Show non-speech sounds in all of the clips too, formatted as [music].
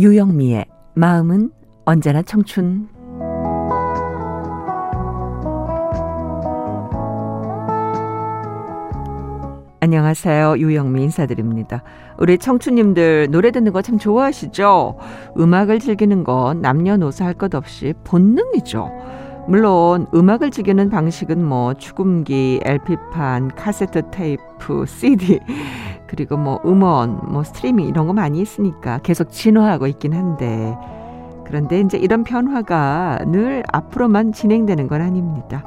유영미의 마음은 언제나 청춘. 안녕하세요. 유영미 인사드립니다. 우리 청춘님들 노래 듣는 거 참 좋아하시죠? 음악을 즐기는 건 남녀노소 할 것 없이 본능이죠. 물론 음악을 즐기는 방식은 뭐 축음기, LP판, 카세트 테이프, CD 그리고 뭐 음원, 뭐 스트리밍 이런 거 많이 있으니까 계속 진화하고 있긴 한데 그런데 이제 이런 변화가 늘 앞으로만 진행되는 건 아닙니다.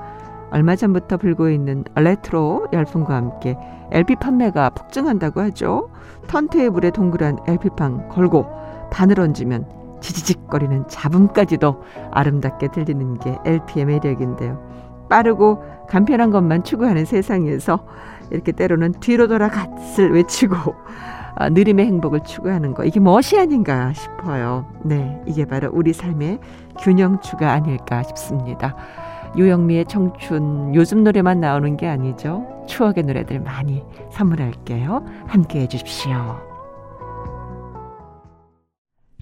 얼마 전부터 불고 있는 레트로 열풍과 함께 LP 판매가 폭증한다고 하죠. 턴테이블에 동그란 LP판 걸고 바늘 얹으면 지지직거리는 잡음까지도 아름답게 들리는 게 LP의 매력인데요. 빠르고 간편한 것만 추구하는 세상에서 이렇게 때로는 뒤로 돌아 갓을 외치고 아, 느림의 행복을 추구하는 거 이게 무엇이 아닌가 싶어요. 네, 이게 바로 우리 삶의 균형추가 아닐까 싶습니다. 유영미의 청춘 요즘 노래만 나오는 게 아니죠. 추억의 노래들 많이 선물할게요. 함께 해주십시오.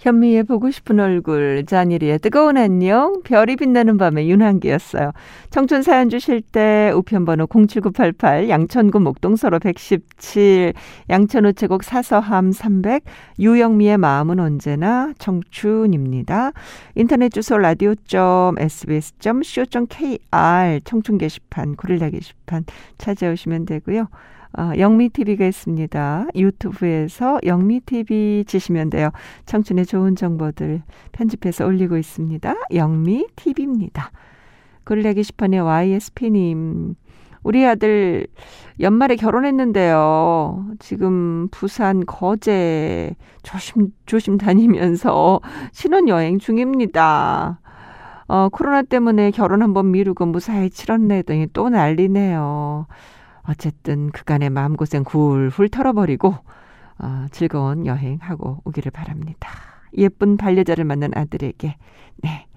현미의 보고 싶은 얼굴, 잔일이의 뜨거운 안녕, 별이 빛나는 밤의 윤한기였어요. 청춘 사연 주실 때 우편번호 07988, 양천구 목동서로 117, 양천 우체국 사서함 300, 유영미의 마음은 언제나 청춘입니다. 인터넷 주소 라디오.sbs.co.kr 청춘 게시판, 고릴라 게시판 찾아오시면 되고요. 어, 영미TV가 있습니다. 유튜브에서 영미TV 치시면 돼요. 청춘의 좋은 정보들 편집해서 올리고 있습니다. 영미TV입니다. 고릴라 게시판에 YSP님. 우리 아들 연말에 결혼했는데요. 지금 부산 거제 조심 조심 다니면서 신혼 여행 중입니다. 어, 코로나 때문에 결혼 한번 미루고 무사히 치렀네 더니 또 난리네요. 어쨌든 그간의 마음고생 훌훌 털어버리고 어, 즐거운 여행하고 오기를 바랍니다. 예쁜 반려자를 만난 아들에게 네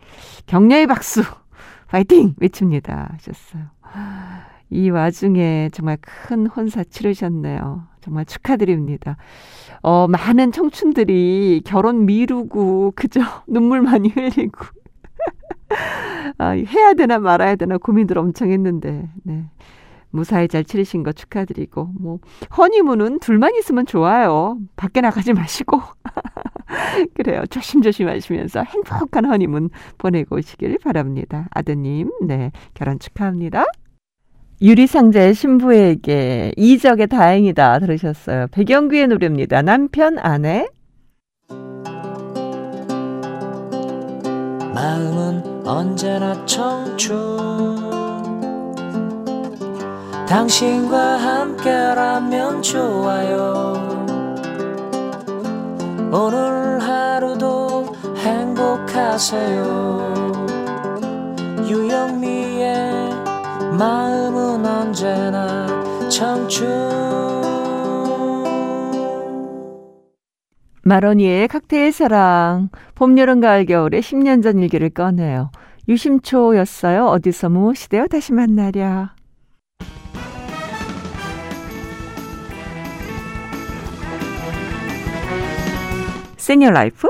격려의 박수 파이팅 외칩니다 하셨어요. 이 와중에 정말 큰 혼사 치르셨네요. 정말 축하드립니다. 어, 많은 청춘들이 결혼 미루고 그저 [laughs] 눈물 많이 흘리고 [laughs] 아, 해야 되나 말아야 되나 고민들 엄청 했는데 네. 무사히 잘 치르신 거 축하드리고 뭐 허니문은 둘만 있으면 좋아요. 밖에 나가지 마시고 [laughs] 그래요. 조심조심 하시면서 행복한 허니문 보내고 오시길 바랍니다. 아드님, 네 결혼 축하합니다. 유리상자의 신부에게 이적의 다행이다 들으셨어요. 백영규의 노래입니다. 남편 아내 마음은 언제나 청춘 당신과 함께라면 좋아요 오늘 하루도 행복하세요 유영미의 마음은 언제나 청춘 마로니의 칵테일 사랑 봄, 여름, 가을, 겨울의 10년 전 일기를 꺼내요. 유심초였어요. 어디서 무엇이 되어 다시 만나랴. 세니어 라이프?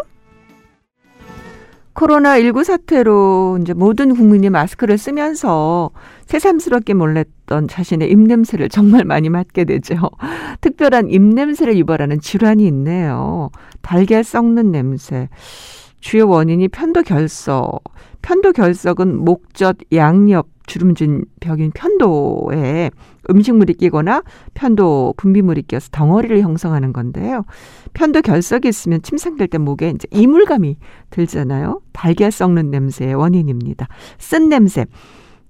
코로나19 사태로 이제 모든 국민이 마스크를 쓰면서 새삼스럽게 몰랐던 자신의 입냄새를 정말 많이 맡게 되죠. [laughs] 특별한 입냄새를 유발하는 질환이 있네요. 달걀 썩는 냄새. 주요 원인이 편도결석. 편도결석은 목젖 양옆 주름진 벽인 편도에 음식물이 끼거나 편도 분비물이 끼어서 덩어리를 형성하는 건데요. 편도 결석이 있으면 침 삼킬 때 목에 이제 이물감이 들잖아요. 달걀 썩는 냄새의 원인입니다. 쓴 냄새.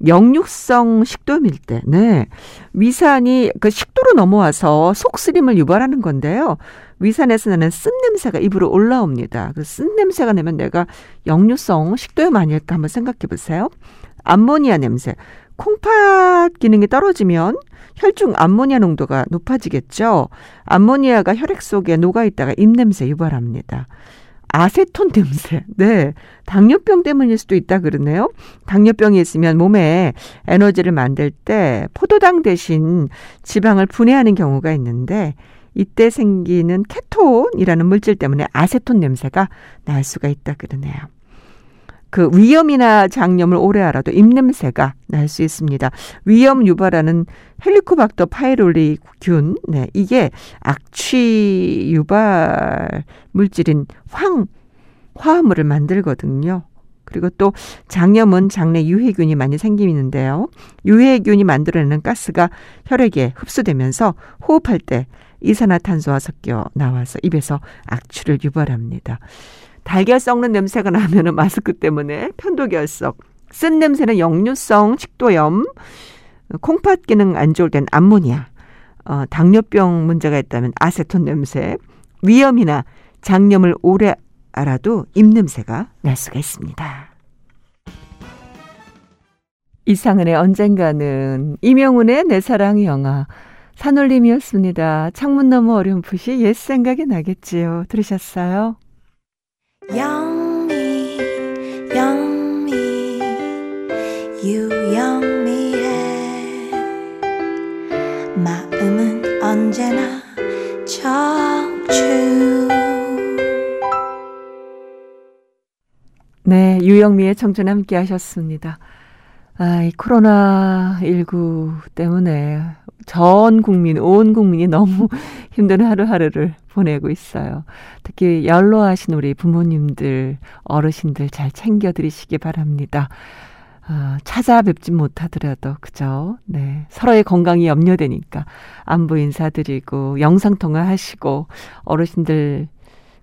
영육성 식도염일 때, 네. 위산이 그 식도로 넘어와서 속쓰림을 유발하는 건데요. 위산에서 나는 쓴 냄새가 입으로 올라옵니다. 그 쓴 냄새가 나면 내가 역류성 식도염 아닐까 한번 생각해 보세요. 암모니아 냄새. 콩팥 기능이 떨어지면 혈중 암모니아 농도가 높아지겠죠. 암모니아가 혈액 속에 녹아 있다가 입냄새 유발합니다. 아세톤 냄새. 네. 당뇨병 때문일 수도 있다 그러네요. 당뇨병이 있으면 몸에 에너지를 만들 때 포도당 대신 지방을 분해하는 경우가 있는데 이때 생기는 케톤이라는 물질 때문에 아세톤 냄새가 날 수가 있다 그러네요. 그 위염이나 장염을 오래 알아도 입냄새가 날 수 있습니다. 위염 유발하는 헬리코박터 파이롤리 균, 네, 이게 악취 유발 물질인 황, 화합물을 만들거든요. 그리고 또 장염은 장내 유해균이 많이 생기는데요. 유해균이 만들어내는 가스가 혈액에 흡수되면서 호흡할 때 이산화탄소와 섞여 나와서 입에서 악취를 유발합니다. 달걀 썩는 냄새가 나면은 마스크 때문에 편도결석, 쓴 냄새는 역류성 식도염, 콩팥 기능 안 좋을 땐 암모니아, 어, 당뇨병 문제가 있다면 아세톤 냄새, 위염이나 장염을 오래 알아도 입냄새가 날 수가 있습니다. 이상은의 언젠가는 이명훈의 내 사랑 영화 산울림이었습니다. 창문 너머 어렴풋이 옛 생각이 나겠지요. 들으셨어요? 네, 유영미의 청춘 함께 하셨습니다. 아, 이 코로나19 때문에 전 국민, 온 국민이 너무 [laughs] 힘든 하루하루를 보내고 있어요. 특히 연로하신 우리 부모님들, 어르신들 잘 챙겨드리시기 바랍니다. 아, 찾아뵙진 못하더라도, 그죠? 네. 서로의 건강이 염려되니까 안부 인사드리고, 영상 통화 하시고, 어르신들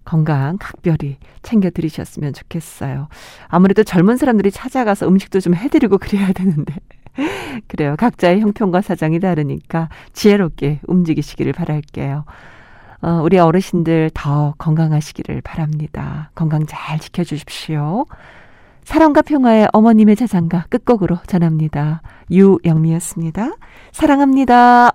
건강 각별히 챙겨드리셨으면 좋겠어요. 아무래도 젊은 사람들이 찾아가서 음식도 좀 해드리고 그래야 되는데. [laughs] 그래요. 각자의 형편과 사정이 다르니까 지혜롭게 움직이시기를 바랄게요. 어, 우리 어르신들 더 건강하시기를 바랍니다. 건강 잘 지켜주십시오. 사랑과 평화의 어머님의 자장가 끝곡으로 전합니다. 유영미였습니다. 사랑합니다.